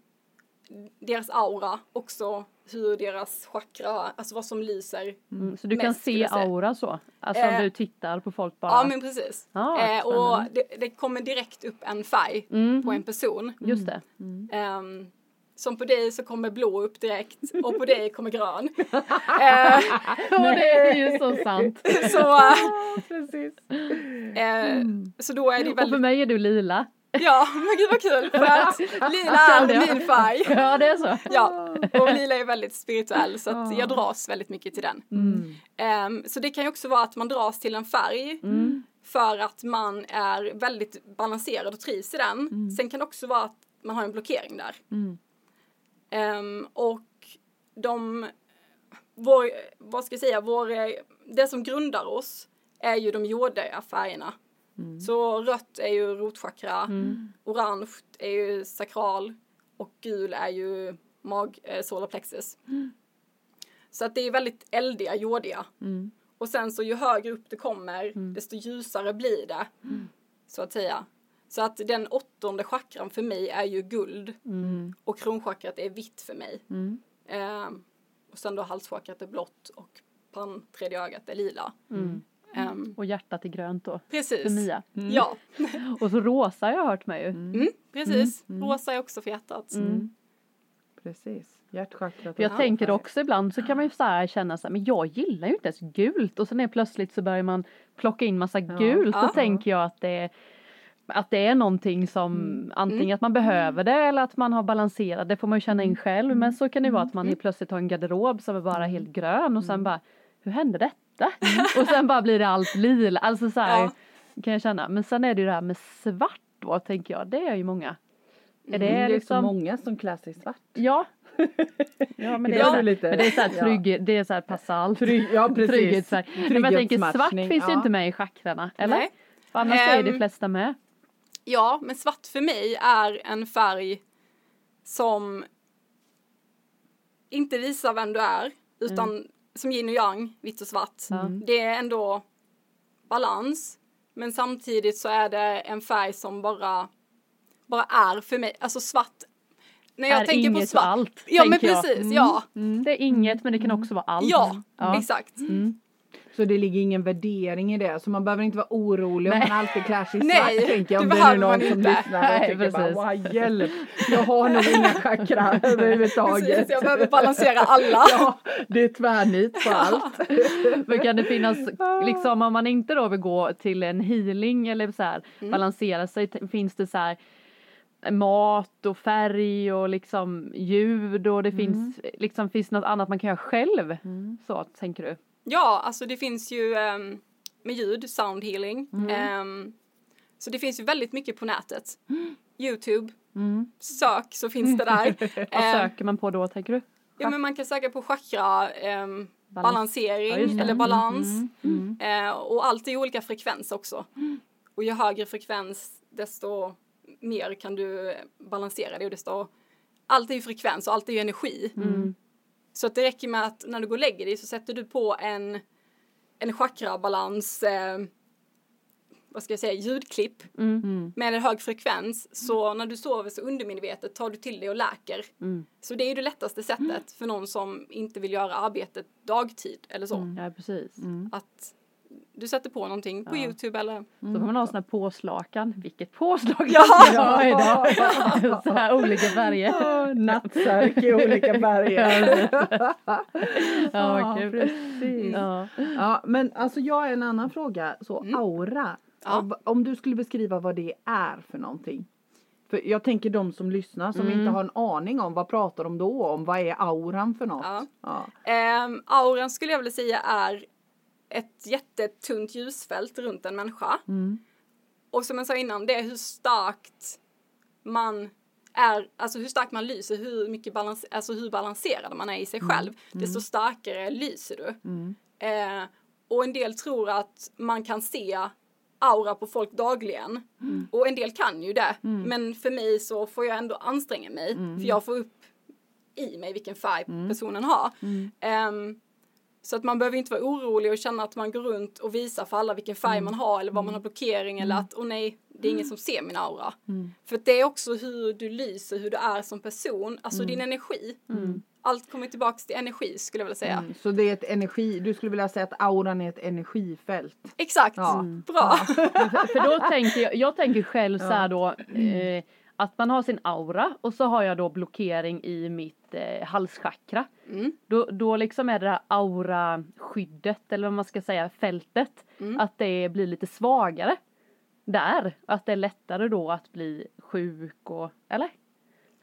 Speaker 3: deras aura också hur deras chakra, alltså vad som lyser.
Speaker 2: Mm, så du kan
Speaker 3: Mest, skulle
Speaker 2: se aura så? Alltså om
Speaker 3: Eh,
Speaker 2: du tittar på folk bara?
Speaker 3: Ja men precis.
Speaker 2: Ja,
Speaker 3: Eh, och det, det kommer direkt upp en färg
Speaker 2: mm,
Speaker 3: på en person.
Speaker 2: Just det.
Speaker 3: Ehm, som på dig så kommer blå upp direkt och på dig kommer grön. [laughs] Eh,
Speaker 2: Ja det är ju så sant. [laughs]
Speaker 3: så, eh,
Speaker 1: Precis.
Speaker 3: eh, så då är det
Speaker 2: Och för
Speaker 3: väldigt,
Speaker 2: mig är du lila.
Speaker 3: ja men gud vad kul för att [laughs] lila är min färg.
Speaker 2: Ja det är så.
Speaker 3: Ja, och lila är väldigt spirituell så att jag dras väldigt mycket till den.
Speaker 1: Mm.
Speaker 3: Ehm, så det kan ju också vara att man dras till en färg
Speaker 2: Mm.
Speaker 3: för att man är väldigt balanserad och trivs i den. Sen kan det också vara att man har en blockering där.
Speaker 1: Mm.
Speaker 3: Ehm, och de, vår, vad ska jag säga, vår, det som grundar oss är ju de jordiga färgerna. Så rött är ju rotchakra, orange är ju sakral och gul är ju mag, eh, solar plexus. Så att det är väldigt eldiga, jordiga.
Speaker 1: Mm.
Speaker 3: Och sen så ju högre upp det kommer, desto ljusare blir det. Så att säga. Så att den åttonde chakran för mig är ju guld.
Speaker 1: Mm.
Speaker 3: Och kronchakrat är vitt för mig.
Speaker 1: Mm.
Speaker 3: Ehm, och sen då halschakrat är blått och pann, tredje ögat är lila.
Speaker 2: Mm.
Speaker 3: Ehm,
Speaker 2: Och hjärtat är grönt då.
Speaker 3: precis.
Speaker 2: För Mia.
Speaker 3: Ja, [laughs]
Speaker 2: Och så rosa har jag hört mig ju.
Speaker 3: mm, precis. Rosa är också för hjärtat.
Speaker 2: Mm.
Speaker 1: Precis. Hjärtchakrat.
Speaker 2: För jag tänker
Speaker 1: färg.
Speaker 2: också ibland så kan man ju så här känna så här, men jag gillar ju inte ens gult och sen är plötsligt så börjar man plocka in massa gult
Speaker 3: Ja.
Speaker 2: och tänker jag att det är att det är någonting som antingen att man behöver det eller att man har balanserat, det får man ju känna in själv men så kan det vara att man helt plötsligt har en garderob som är bara helt grön och sen bara hur hände detta? och sen bara blir det allt lila, alltså så här
Speaker 3: Ja.
Speaker 2: kan jag känna. Men sen är det ju det här med svart då tänker jag, det är ju många. Är det,
Speaker 1: Mm, det är så
Speaker 2: liksom,
Speaker 1: många som klär sig i svart.
Speaker 2: Ja. [laughs] ja men det
Speaker 1: Idag
Speaker 2: är, så,
Speaker 1: lite-
Speaker 2: men det är så här
Speaker 1: ja.
Speaker 2: trygg, det är så här passa allt.
Speaker 1: Trygg, ja [laughs] precis.
Speaker 2: Trygghetsfärg. Men jag tänker svart finns ju
Speaker 1: ja.
Speaker 2: inte med i chakrarna, eller?
Speaker 3: Nej.
Speaker 2: För annars är de
Speaker 3: Ehm,
Speaker 2: flesta med.
Speaker 3: Ja, men svart för mig är en färg som inte visar vem du är, utan som yin och yang, vitt och svart.
Speaker 2: Mm.
Speaker 3: Det är ändå balans, men samtidigt så är det en färg som bara, bara är för mig. Alltså svart, när jag
Speaker 2: är
Speaker 3: tänker
Speaker 2: inget
Speaker 3: på svart.
Speaker 2: allt.
Speaker 3: ja, men
Speaker 2: tänker jag.
Speaker 3: precis,
Speaker 2: Mm.
Speaker 3: ja.
Speaker 2: Mm, det är inget men det kan också vara allt.
Speaker 3: Ja,
Speaker 2: Ja.
Speaker 3: exakt.
Speaker 2: Mm.
Speaker 1: Så det ligger ingen värdering i det. Så man behöver inte vara orolig om man alltid klär sig i
Speaker 3: Nej,
Speaker 1: svart. Tänker jag,
Speaker 3: det
Speaker 1: om det är
Speaker 3: behöver
Speaker 1: någon som lyssnar och tänker bara, vad hjälp. Jag har nog inga chakran [laughs] överhuvudtaget.
Speaker 3: Precis, jag behöver balansera alla. [laughs]
Speaker 1: Ja, det är tvärnit på [laughs] allt.
Speaker 2: Men kan det finnas, liksom om man inte då vill gå till en healing eller så här
Speaker 3: Mm.
Speaker 2: balansera sig, finns det så här mat och färg och liksom ljud och det finns liksom finns det något annat man kan göra själv? Så tänker du?
Speaker 3: Ja, alltså det finns ju ehm, med ljud, sound healing.
Speaker 2: Mm.
Speaker 3: Ehm, så det finns ju väldigt mycket på nätet. [gasps] Youtube,
Speaker 1: Mm.
Speaker 3: sök så finns det där. [laughs]
Speaker 2: Vad
Speaker 3: Ehm,
Speaker 2: söker man på då tänker du?
Speaker 3: ja, men man kan söka på chakra,
Speaker 2: Balans-
Speaker 3: balansering
Speaker 2: Ja,
Speaker 3: eller balans.
Speaker 2: Mm.
Speaker 3: Eh, och allt är i olika frekvens också. [gasps] Och ju högre frekvens desto mer kan du balansera det och desto allt är ju frekvens och allt är ju energi.
Speaker 2: Mm.
Speaker 3: Så att det räcker med att när du går och lägger dig så sätter du på en, en chakrabalans, eh, vad ska jag säga, ljudklipp
Speaker 2: Mm.
Speaker 3: med en hög frekvens. Så när du sover så undermedvetet tar du till dig och läker.
Speaker 2: Mm.
Speaker 3: Så det är ju det lättaste sättet för någon som inte vill göra arbetet dagtid eller så.
Speaker 2: Ja precis.
Speaker 3: Att du sätter på någonting på
Speaker 2: Ja.
Speaker 3: Youtube eller
Speaker 2: Så får man ha såna här påslakan. Vilket påslag
Speaker 3: Ja!
Speaker 2: jag har idag. [laughs] Så här olika färger.
Speaker 1: Åh, Nattsärk i olika färger. [laughs]
Speaker 2: Ja, kul.
Speaker 1: precis.
Speaker 2: Ja.
Speaker 1: Ja, men alltså jag har en annan fråga. Så
Speaker 3: Mm.
Speaker 1: aura.
Speaker 3: Ja.
Speaker 1: Om du skulle beskriva vad det är för någonting. För jag tänker de som lyssnar som
Speaker 2: Mm.
Speaker 1: inte har en aning om vad pratar de då om? Vad är auran för något?
Speaker 3: Ja.
Speaker 1: Ja.
Speaker 3: Ehm, auran skulle jag vilja säga är ett jättetunt ljusfält runt en människa.
Speaker 1: Mm.
Speaker 3: Och som jag sa innan, det är hur starkt man är, alltså hur starkt man lyser, hur mycket balans, alltså hur balanserad man är i sig själv. Desto starkare lyser du.
Speaker 1: Mm.
Speaker 3: Eh, och en del tror att man kan se aura på folk dagligen. Och en del kan ju det. Men för mig så får jag ändå anstränga mig. För jag får upp i mig vilken färg personen har. Ehm, så att man behöver inte vara orolig och känna att man går runt och visar för alla vilken färg man har eller vad man har blockering eller att åh nej, det är ingen som ser min aura. För det är också hur du lyser, hur du är som person, alltså din energi. Allt kommer tillbaks till energi skulle jag vilja säga.
Speaker 1: Mm. Så det är ett energi, du skulle vilja säga att auran är ett energifält.
Speaker 3: Exakt,
Speaker 1: Ja.
Speaker 3: bra. [laughs]
Speaker 2: För då tänker jag, jag tänker själv så här då eh, att man har sin aura och så har jag då blockering i mitt eh, halschakra.
Speaker 3: Mm.
Speaker 2: Då, då liksom är det där auraskyddet eller vad man ska säga, fältet,
Speaker 3: Mm.
Speaker 2: att det blir lite svagare där. Att det är lättare då att bli sjuk och, eller?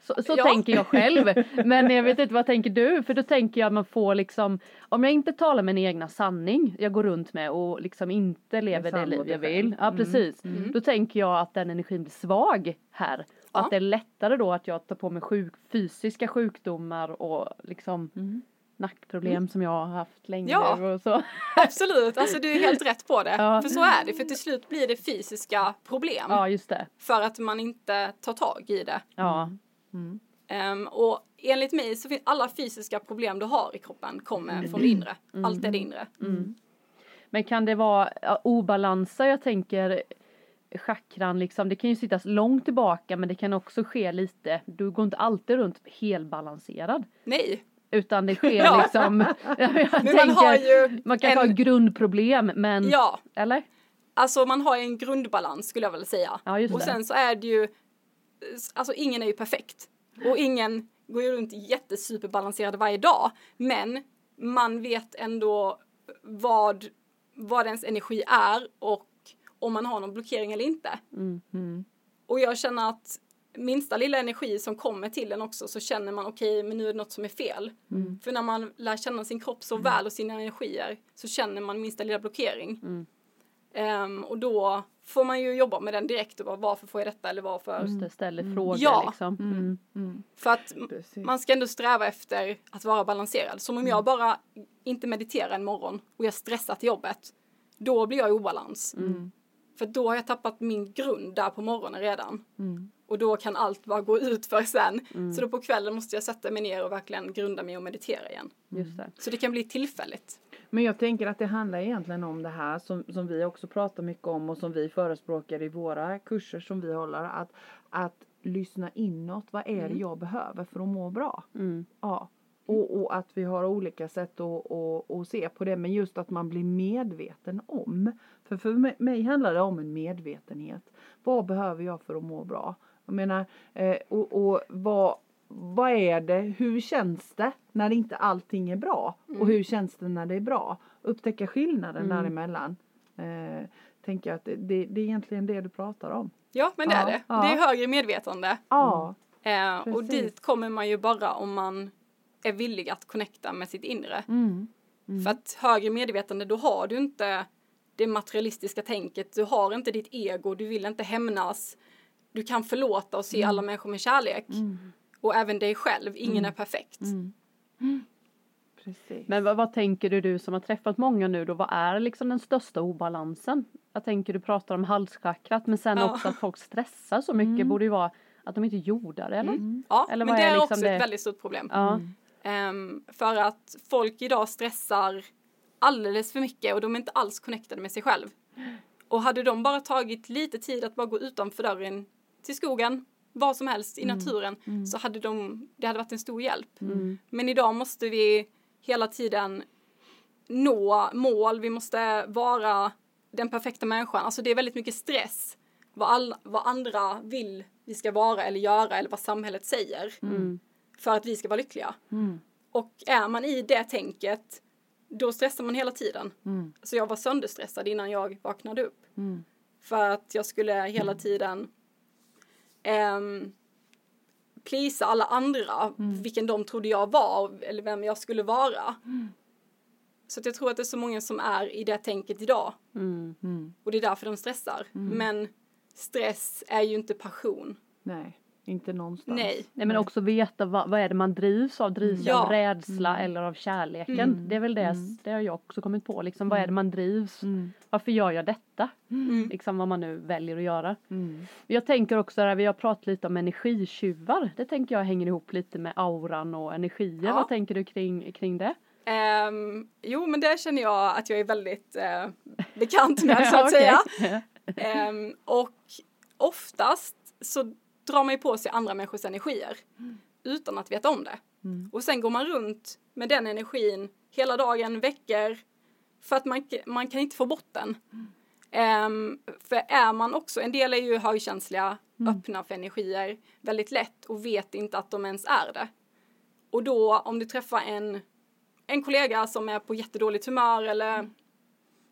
Speaker 2: Så, så
Speaker 3: Ja.
Speaker 2: tänker jag själv. [laughs] Men jag vet inte, vad tänker du? För då tänker jag att man får liksom, om jag inte talar min egna sanning, jag går runt med och liksom inte lever det liv jag vill. Ja
Speaker 1: Mm.
Speaker 2: precis. Då tänker jag att den energin blir svag här.
Speaker 3: Ja.
Speaker 2: att det är lättare då att jag tar på mig sjuk, fysiska sjukdomar och liksom nackproblem som jag har haft länge
Speaker 3: Ja.
Speaker 2: och så. [laughs]
Speaker 3: Absolut, alltså du är [laughs] helt rätt på det.
Speaker 2: Ja.
Speaker 3: För så är det, för till slut blir det fysiska problem.
Speaker 2: Ja just det.
Speaker 3: För att man inte tar tag i det.
Speaker 2: Ja.
Speaker 3: Ehm, och enligt mig så finns alla fysiska problem du har i kroppen kommer från det inre. Allt är det inre.
Speaker 2: Men kan det vara obalanser? Jag tänker chakran liksom, det kan ju sitta långt tillbaka men det kan också ske lite, du går inte alltid runt helbalanserad.
Speaker 3: Nej,
Speaker 2: Utan det [laughs] sker
Speaker 3: Ja.
Speaker 2: liksom, [laughs] jag
Speaker 3: man
Speaker 2: tänker,
Speaker 3: har ju
Speaker 2: man kan
Speaker 3: en,
Speaker 2: ha grundproblem men,
Speaker 3: Ja,
Speaker 2: eller?
Speaker 3: alltså man har en grundbalans skulle jag vilja säga.
Speaker 2: Ja, just
Speaker 3: och sen så är det ju, alltså ingen är ju perfekt. Och ingen går ju runt jättesuperbalanserad varje dag. Men man vet ändå vad, vad ens energi är och om man har någon blockering eller inte.
Speaker 2: Mm.
Speaker 3: Och jag känner att minsta lilla energi som kommer till en också så känner man okej men nu är det något som är fel.
Speaker 2: Mm.
Speaker 3: För när man lär känna sin kropp så väl och sina energier så känner man minsta lilla blockering.
Speaker 2: Mm.
Speaker 3: Ehm, och då får man ju jobba med den direkt och bara varför får jag detta eller varför.
Speaker 2: Just det, ställer frågor
Speaker 3: Ja.
Speaker 2: liksom. Mm.
Speaker 1: Mm.
Speaker 3: För att
Speaker 1: Precis.
Speaker 3: man ska ändå sträva efter att vara balanserad. Som om jag bara inte mediterar en morgon och jag stressar till jobbet. Då blir jag i obalans. För då har jag tappat min grund där på morgonen redan.
Speaker 1: Mm.
Speaker 3: Och då kan allt bara gå ut för sen.
Speaker 2: Mm.
Speaker 3: Så då på kvällen måste jag sätta mig ner och verkligen grunda mig och meditera igen.
Speaker 2: Just det.
Speaker 3: Så det kan bli tillfälligt.
Speaker 1: Men jag tänker att det handlar egentligen om det här som, som vi också pratar mycket om och som vi förespråkar i våra kurser som vi håller. Att, att lyssna inåt. Vad är det
Speaker 3: Mm.
Speaker 1: jag behöver för att må bra?
Speaker 2: Mm.
Speaker 1: Ja. Och, och att vi har olika sätt att, att, att se på det. Men just att man blir medveten om. För för mig- mig handlar det om en medvetenhet. Vad behöver jag för att må bra? Jag menar, eh, och, och vad, vad är det, hur känns det när inte allting är bra? Och hur känns det när det är bra? Upptäcka skillnaden
Speaker 2: Mm.
Speaker 1: däremellan. Eh, tänker jag att det, det, det är egentligen det du pratar om.
Speaker 3: Ja, men det
Speaker 1: Ja,
Speaker 3: är det.
Speaker 1: ja.
Speaker 3: Det är högre medvetande.
Speaker 1: Ja,
Speaker 3: Eh, och dit kommer man ju bara om man är villig att connecta med sitt inre.
Speaker 1: mm.
Speaker 3: För att högre medvetande, då har du inte det materialistiska tänket, du har inte ditt ego, du vill inte hämnas. Du kan förlåta och se alla människor med kärlek. Och även dig själv, ingen är perfekt.
Speaker 1: Mm. precis.
Speaker 2: Men vad, vad tänker du, du som har träffat många nu då, vad är liksom den största obalansen? Jag tänker du pratar om halschakrat men sen
Speaker 3: Ja.
Speaker 2: också att folk stressar så mycket borde ju vara att de inte är jordade eller?
Speaker 3: Mm. Ja,
Speaker 2: Eller
Speaker 3: men det
Speaker 2: är
Speaker 3: är
Speaker 2: liksom
Speaker 3: också
Speaker 2: det?
Speaker 3: ett väldigt stort problem.
Speaker 2: Ja.
Speaker 3: Ehm, för att folk idag stressar alldeles för mycket och de är inte alls connectade med sig själv. Och hade de bara tagit lite tid att bara gå utanför dörren till skogen, vad som helst i naturen, så hade de, det hade varit en stor hjälp.
Speaker 2: Mm.
Speaker 3: Men idag måste vi hela tiden nå mål, vi måste vara den perfekta människan. Alltså det är väldigt mycket stress vad, all, vad andra vill vi ska vara eller göra eller vad samhället säger
Speaker 2: Mm.
Speaker 3: för att vi ska vara lyckliga.
Speaker 1: Mm.
Speaker 3: Och är man i det tänket, då stressar man hela tiden.
Speaker 1: Mm.
Speaker 3: Så jag var sönderstressad innan jag vaknade upp.
Speaker 1: Mm.
Speaker 3: För att jag skulle hela tiden um, plisa alla andra, vilken de trodde jag var eller vem jag skulle vara. Så att jag tror att det är så många som är i det tänket idag.
Speaker 2: Mm.
Speaker 1: Mm.
Speaker 3: Och det är därför de stressar. Men stress är ju inte passion.
Speaker 1: Nej, inte någonstans.
Speaker 3: Nej.
Speaker 2: Nej men också veta vad, vad är det man drivs av? Drivs jag
Speaker 3: Ja.
Speaker 2: av rädsla eller av kärleken?
Speaker 3: Mm.
Speaker 2: Det är väl det, det har jag också kommit på liksom. Vad är det man drivs?
Speaker 1: Mm.
Speaker 2: Varför gör jag detta?
Speaker 3: Mm.
Speaker 2: Liksom vad man nu väljer att göra.
Speaker 1: Mm.
Speaker 2: Jag tänker också, där vi har pratat lite om energitjuvar. Det tänker jag hänger ihop lite med auran och energier.
Speaker 3: Ja.
Speaker 2: Vad tänker du kring, kring det?
Speaker 3: Ehm, jo, men det känner jag att jag är väldigt eh, bekant med [laughs] så att
Speaker 2: Okej.
Speaker 3: säga. [laughs] Ehm, och oftast så drar man ju på sig andra människors energier utan att veta om det.
Speaker 1: Mm.
Speaker 3: Och sen går man runt med den energin hela dagen, veckor, för att man, man kan inte få bort den. Ehm, för är man också, en del är ju högkänsliga, öppna för energier väldigt lätt och vet inte att de ens är det. Och då om du träffar en, en kollega som är på jättedåligt humör eller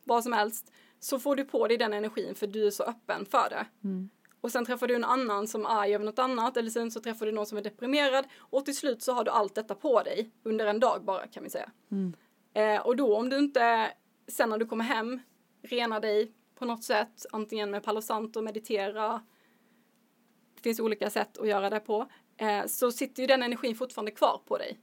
Speaker 3: vad som helst så får du på dig den energin för du är så öppen för det.
Speaker 1: Mm.
Speaker 3: Och sen träffar du en annan som är arg över något annat eller sen så träffar du någon som är deprimerad och till slut så har du allt detta på dig under en dag bara kan vi säga.
Speaker 1: Mm.
Speaker 3: Eh, och då om du inte sen när du kommer hem renar dig på något sätt antingen med Palo Santo, meditera det finns olika sätt att göra det på eh, så sitter ju den energin fortfarande kvar på dig.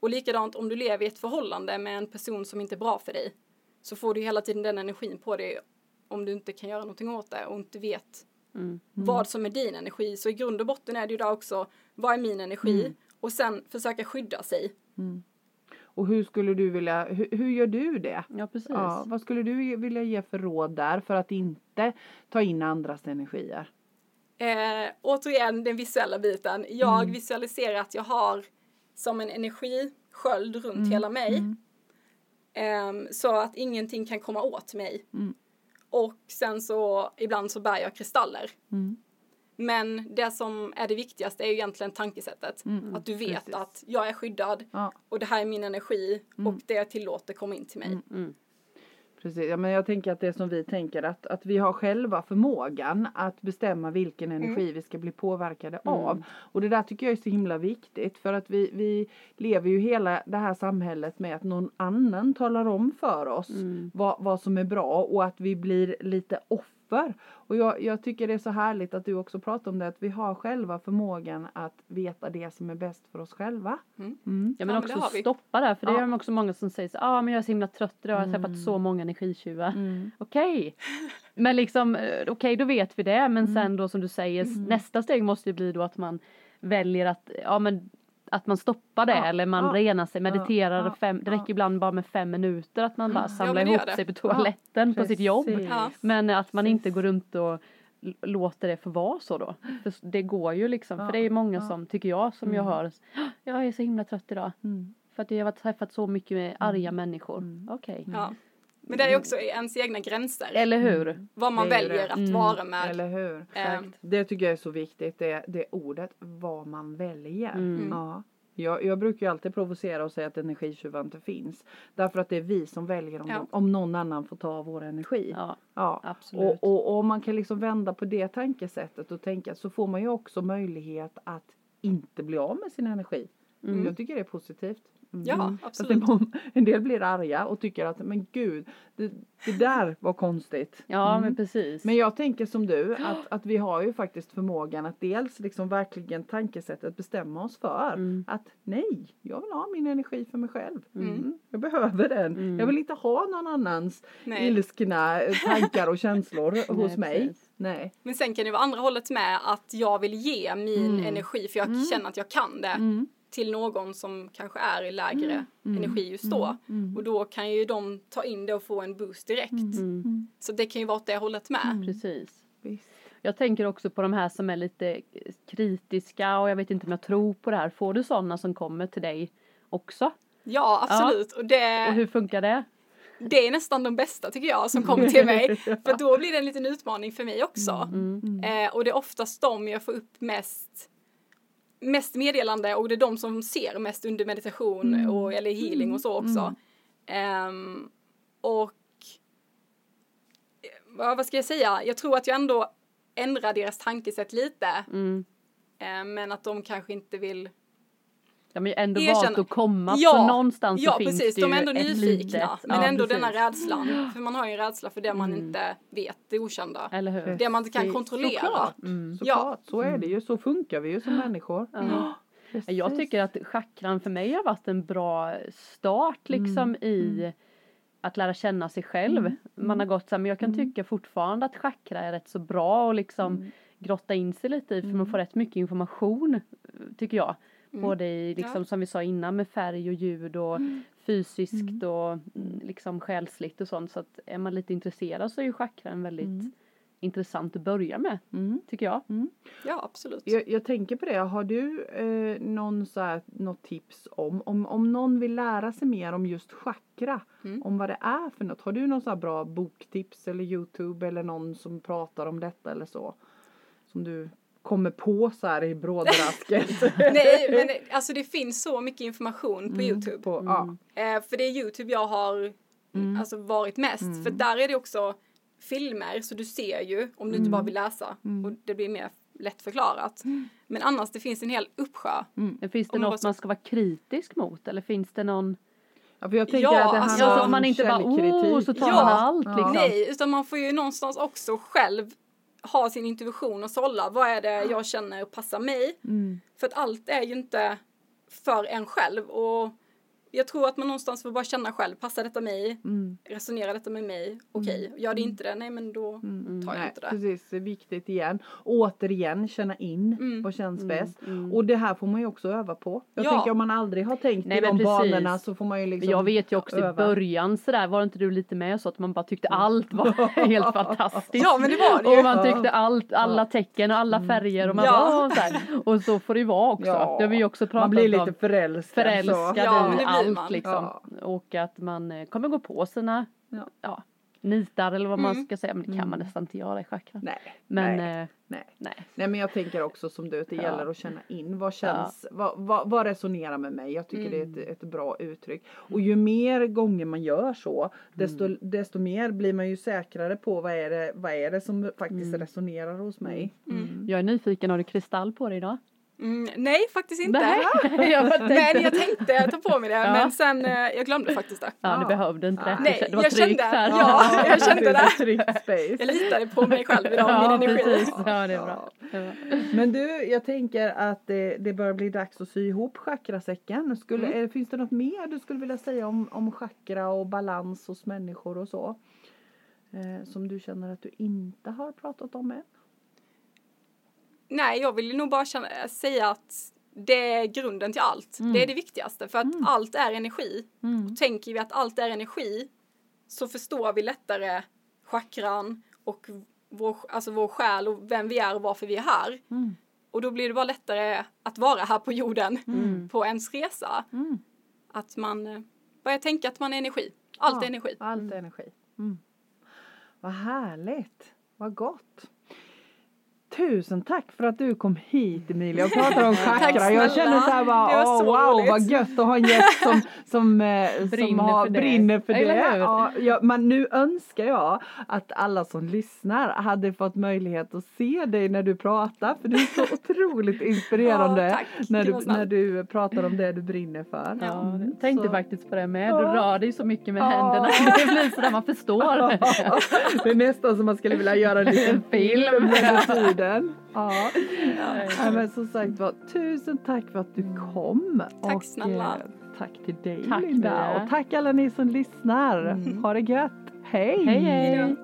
Speaker 3: Och likadant om du lever i ett förhållande med en person som inte är bra för dig så får du hela tiden den energin på dig om du inte kan göra någonting åt det och inte vet
Speaker 2: Mm.
Speaker 3: vad som är din energi. Så i grund och botten är det ju där också, vad är min energi?
Speaker 1: Mm.
Speaker 3: Och sen försöka skydda sig.
Speaker 1: Och hur skulle du vilja, hur, hur gör du det?
Speaker 2: Ja precis.
Speaker 1: Ja, vad skulle du vilja ge för råd där för att inte ta in andras energier?
Speaker 3: Eh, återigen den visuella biten. Jag
Speaker 1: Mm.
Speaker 3: visualiserar att jag har som en energisköld runt hela mig.
Speaker 1: Mm.
Speaker 3: Ehm, så att ingenting kan komma åt mig.
Speaker 1: Mm.
Speaker 3: Och sen så ibland så bär jag kristaller.
Speaker 1: Mm.
Speaker 3: Men det som är det viktigaste är ju egentligen tankesättet.
Speaker 1: Mm.
Speaker 3: Att du vet
Speaker 1: Precis.
Speaker 3: att jag är skyddad
Speaker 1: Ja,
Speaker 3: och det här är min energi
Speaker 1: Mm.
Speaker 3: och det jag tillåter kommer in till mig.
Speaker 1: Mm.
Speaker 2: Mm.
Speaker 1: precis. Ja, men jag tänker att det är som vi tänker att, att vi har själva förmågan att bestämma vilken energi vi ska bli påverkade av. Och det där tycker jag är så himla viktigt för att vi, vi lever ju hela det här samhället med att någon annan talar om för oss
Speaker 2: Mm.
Speaker 1: vad, vad som är bra och att vi blir lite offer. Och jag, jag tycker det är så härligt att du också pratar om det att vi har själva förmågan att veta det som är bäst för oss själva.
Speaker 3: Mm.
Speaker 1: Mm.
Speaker 2: Ja men
Speaker 3: Ja, men
Speaker 2: också
Speaker 3: vi.
Speaker 2: stoppa där för det
Speaker 1: Ja.
Speaker 2: är också många som säger så ja ah, men jag är så himla trött idag, jag har
Speaker 1: Mm.
Speaker 2: träffat så många energitjuvar.
Speaker 1: Mm.
Speaker 2: Okej. [laughs] Men liksom, eh, okej då vet vi det men sen då som du säger s- nästa steg måste ju bli då att man väljer att, ja men att man stoppar det
Speaker 1: Ja,
Speaker 2: eller man
Speaker 1: ja,
Speaker 2: renar sig, mediterar
Speaker 1: ja,
Speaker 2: fem, det
Speaker 1: ja.
Speaker 2: räcker ibland bara med fem minuter att man bara samlar ihop
Speaker 3: det.
Speaker 2: sig på toaletten på sitt jobb. Men att man inte går runt och låter det få vara så då. För det går ju liksom,
Speaker 1: Ja,
Speaker 2: för det är många
Speaker 1: ja.
Speaker 2: som, tycker jag, som jag
Speaker 1: Mm.
Speaker 2: hör, "Ah, jag är så himla trött idag.
Speaker 1: Mm.
Speaker 2: För att jag har träffat så mycket med arga människor.
Speaker 1: Mm.
Speaker 2: Okej.
Speaker 3: Ja. Men det är också ens egna gränser.
Speaker 2: Eller hur?
Speaker 3: vad man väljer
Speaker 1: det.
Speaker 3: att
Speaker 2: Mm.
Speaker 3: vara med.
Speaker 1: Eller hur?
Speaker 3: Ehm,
Speaker 1: Det tycker jag är så viktigt, det, det ordet, vad man väljer.
Speaker 2: Mm.
Speaker 1: Ja. Jag, jag brukar ju alltid provocera och säga att energitjuvar inte finns. Därför att det är vi som väljer om,
Speaker 3: Ja.
Speaker 1: de, om någon annan får ta vår energi.
Speaker 2: Ja,
Speaker 1: Ja.
Speaker 2: absolut.
Speaker 1: Och, och, och om man kan liksom vända på det tankesättet och tänka så får man ju också möjlighet att inte bli av med sin energi. Jag tycker det är positivt. Mm.
Speaker 3: Ja,
Speaker 1: Fast
Speaker 3: absolut. [laughs]
Speaker 1: en, del blir arga och tycker att men gud, det, det där var konstigt.
Speaker 2: Ja
Speaker 1: Mm.
Speaker 2: men precis.
Speaker 1: Men jag tänker som du att, att vi har ju faktiskt förmågan att dels liksom verkligen tankesättet bestämma oss för
Speaker 2: Mm.
Speaker 1: att nej, jag vill ha min energi för mig själv.
Speaker 3: Mm.
Speaker 1: Mm. Jag behöver den.
Speaker 2: Mm.
Speaker 1: Jag vill inte ha någon annans
Speaker 3: Nej.
Speaker 1: ilskna tankar och [laughs] känslor hos mig.
Speaker 2: precis.
Speaker 1: Nej.
Speaker 3: Men sen kan det vara andra hållet med att jag vill ge min
Speaker 1: Mm.
Speaker 3: energi för jag
Speaker 1: Mm.
Speaker 3: känner att jag kan det
Speaker 1: Mm.
Speaker 3: Till någon som kanske är i lägre
Speaker 1: Mm.
Speaker 3: energi just då.
Speaker 1: Mm.
Speaker 3: Och då kan ju de ta in det och få en boost direkt.
Speaker 2: Mm.
Speaker 3: Så det kan ju vara åt det hållet med.
Speaker 2: Precis. Jag tänker också på de här som är lite kritiska och jag vet inte om jag tror på det här. Får du sådana som kommer till dig också?
Speaker 3: Ja, absolut. Och, det,
Speaker 2: Och hur funkar det?
Speaker 3: det är nästan de bästa tycker jag som kommer till mig. [laughs] För då blir det en liten utmaning för mig också.
Speaker 2: Mm.
Speaker 3: Eh, och det är oftast de jag får upp mest mest meddelande och det är de som ser mest under meditation
Speaker 1: Mm.
Speaker 3: och, eller healing och så också. Ehm, och vad, ska jag säga? Jag tror att jag ändå ändrar deras tankesätt lite.
Speaker 2: Mm.
Speaker 3: eh, men att de kanske inte vill
Speaker 2: Ja men ändå
Speaker 3: Erkänna.
Speaker 2: valt att komma
Speaker 3: Ja,
Speaker 2: så någonstans
Speaker 3: Ja
Speaker 2: så finns
Speaker 3: precis,
Speaker 2: det
Speaker 3: de
Speaker 2: ju
Speaker 3: är ändå
Speaker 2: ett
Speaker 3: nyfikna.
Speaker 2: litet-
Speaker 3: men
Speaker 2: ja,
Speaker 3: ändå
Speaker 2: precis.
Speaker 3: denna rädslan. För man har ju en rädsla för det man
Speaker 2: Mm.
Speaker 3: inte vet, det okända.
Speaker 2: Eller hur?
Speaker 3: Det man inte kan kontrollera.
Speaker 1: Såklart.
Speaker 2: Mm.
Speaker 1: Såklart, så är det ju. Så funkar vi ju som människor.
Speaker 2: Ja.
Speaker 1: Precis.
Speaker 2: Jag tycker att chakran för mig har varit en bra start liksom i att lära känna sig själv. Man har gått så här, men jag kan tycka fortfarande att chakra är rätt så bra och liksom grotta in sig lite i för man får rätt mycket information tycker jag. Både i liksom
Speaker 3: Ja.
Speaker 2: som vi sa innan med färg och ljud och fysiskt och mm, liksom själsligt och sånt så att är man lite intresserad så är ju chakran väldigt intressant att börja med
Speaker 1: Mm.
Speaker 2: tycker jag.
Speaker 3: Ja, absolut.
Speaker 1: Jag, jag tänker på det, har du eh, någon så här, något tips om, om, om någon vill lära sig mer om just chakra,
Speaker 3: Mm.
Speaker 1: om vad det är för något, har du någon så här bra boktips eller Youtube eller någon som pratar om detta eller så? Som du kommer på så här i brådrasket? [laughs]
Speaker 3: Nej, [laughs] men alltså det finns så mycket information på
Speaker 1: Mm,
Speaker 3: Youtube.
Speaker 1: På, ja.
Speaker 3: Eh, för det är Youtube jag har
Speaker 1: Mm.
Speaker 3: alltså, varit mest. För där är det också filmer, så du ser ju om du inte bara vill läsa.
Speaker 1: Mm.
Speaker 3: Och det blir mer lätt förklarat. Men annars, det finns en hel uppsjö.
Speaker 2: Finns det något man ska vara kritisk mot eller finns det någon
Speaker 1: Ja, för jag tänker
Speaker 3: Ja,
Speaker 1: att det
Speaker 3: alltså,
Speaker 1: handlar
Speaker 2: Ja, så
Speaker 1: om
Speaker 2: man inte bara oh så tar
Speaker 3: Ja.
Speaker 2: man allt
Speaker 1: Ja.
Speaker 2: liksom.
Speaker 3: Nej, utan man får ju någonstans också själv ha sin intuition och sålla. Vad är det jag känner passar mig?
Speaker 1: Mm.
Speaker 3: För att allt är ju inte för en själv. Och jag tror att man någonstans får bara känna själv. Passar detta mig?
Speaker 1: Mm.
Speaker 3: Resonerar detta med mig? Okej. Gör det inte det? Nej, men då tar jag
Speaker 1: Mm. Nej,
Speaker 3: inte det.
Speaker 1: precis, det är viktigt igen. Återigen känna in
Speaker 3: Mm.
Speaker 1: vad känns
Speaker 2: Mm,
Speaker 1: bäst.
Speaker 2: mm.
Speaker 1: Och det här får man ju också öva på. Jag
Speaker 3: Ja.
Speaker 1: tänker om man aldrig har tänkt
Speaker 2: Nej,
Speaker 1: i de
Speaker 2: precis.
Speaker 1: banorna så får man ju liksom
Speaker 2: Men jag vet ju också i
Speaker 1: öva.
Speaker 2: början sådär, var inte du lite med så att man bara tyckte allt var [laughs] helt fantastiskt.
Speaker 3: Ja, men det var det ju.
Speaker 2: Och man tyckte allt, alla tecken och alla färger och man
Speaker 3: Ja.
Speaker 2: bara. Och så får det ju vara också.
Speaker 1: Ja.
Speaker 2: Det har vi också pratat
Speaker 1: Man blir
Speaker 2: om.
Speaker 1: lite förälskad.
Speaker 2: Förälskad
Speaker 1: Så.
Speaker 3: Ja, men
Speaker 2: i
Speaker 3: det blir
Speaker 2: allt
Speaker 3: man.
Speaker 2: liksom.
Speaker 1: Ja.
Speaker 2: Och att man eh, kommer gå på sina
Speaker 1: Ja.
Speaker 2: ja, nitar eller vad man
Speaker 3: Mm.
Speaker 2: ska säga. Men det kan man nästan inte göra i chakran.
Speaker 1: Nej,
Speaker 2: Men
Speaker 1: nej,
Speaker 2: eh,
Speaker 1: nej.
Speaker 2: nej.
Speaker 1: Nej men jag tänker också som du att det
Speaker 2: Ja.
Speaker 1: gäller att känna in vad känns, vad, vad, vad resonerar med mig? Jag tycker det är ett, ett bra uttryck. Och ju mer gånger man gör så desto, desto mer blir man ju säkrare på vad är det, vad är det som faktiskt resonerar hos mig.
Speaker 3: Mm.
Speaker 2: Jag är nyfiken, har du kristall på dig idag?
Speaker 3: Mm, nej, faktiskt inte.
Speaker 2: Nej, [laughs] [laughs] jag
Speaker 3: Men jag tänkte ta på mig det,
Speaker 2: Ja.
Speaker 3: men sen, eh, jag glömde faktiskt det.
Speaker 2: Ja, du
Speaker 1: Ja.
Speaker 2: behövde inte det.
Speaker 3: Nej,
Speaker 2: det var
Speaker 3: jag kände-
Speaker 2: här.
Speaker 3: ja. [laughs] jag kände
Speaker 1: det.
Speaker 3: det. Jag litade på mig själv idag,
Speaker 2: Ja,
Speaker 3: min energi.
Speaker 2: precis. Ja, det är bra. Bra.
Speaker 1: Men du, jag tänker att det, det börjar bli dags att sy ihop chakrasäcken. Skulle,
Speaker 3: Mm.
Speaker 1: Finns det något mer du skulle vilja säga om, om chakra och balans hos människor och så? Eh, som du känner att du inte har pratat om än?
Speaker 3: Nej, jag vill nog bara känna, säga att det är grunden till allt. Det är det viktigaste, för att allt är energi.
Speaker 1: Mm.
Speaker 3: Tänker vi att allt är energi så förstår vi lättare chakran och vår, alltså vår själ och vem vi är och varför vi är här.
Speaker 1: Mm.
Speaker 3: Och då blir det bara lättare att vara här på jorden
Speaker 2: Mm.
Speaker 3: på ens resa.
Speaker 1: Mm.
Speaker 3: Att man eh, börjar tänka att man är energi. Allt
Speaker 1: Ja,
Speaker 3: är energi.
Speaker 1: Allt är energi. Mm. Vad härligt. Vad gott. Tusen tack för att du kom hit Emilia och pratade om [laughs] chakra. Jag känner så här bara,
Speaker 3: så
Speaker 1: wow
Speaker 3: roligt.
Speaker 1: vad gött att ha en gäst som, som, eh, [laughs] som
Speaker 2: Brinner
Speaker 1: har,
Speaker 2: för det.
Speaker 1: brinner för det. Ja, ja, men nu önskar jag att alla som lyssnar hade fått möjlighet att se dig när du pratar för du är så [laughs] otroligt inspirerande
Speaker 3: Ja,
Speaker 1: när, du, när du pratar om det du brinner för.
Speaker 2: Ja,
Speaker 1: Mm,
Speaker 2: jag tänkte
Speaker 1: så-
Speaker 2: faktiskt på det med. Du rör dig så mycket med
Speaker 1: Ja.
Speaker 2: händerna. Det blir så där man förstår.
Speaker 1: det är nästan som man skulle vilja göra en liten film den. Ja. ja. Men som sagt var, tusen tack för att du kom.
Speaker 3: Tack snälla.
Speaker 1: Eh, tack till dig
Speaker 2: tack
Speaker 1: Linda. Och tack alla ni som lyssnar. Mm. Ha det gött. Hej!
Speaker 2: hej, hej.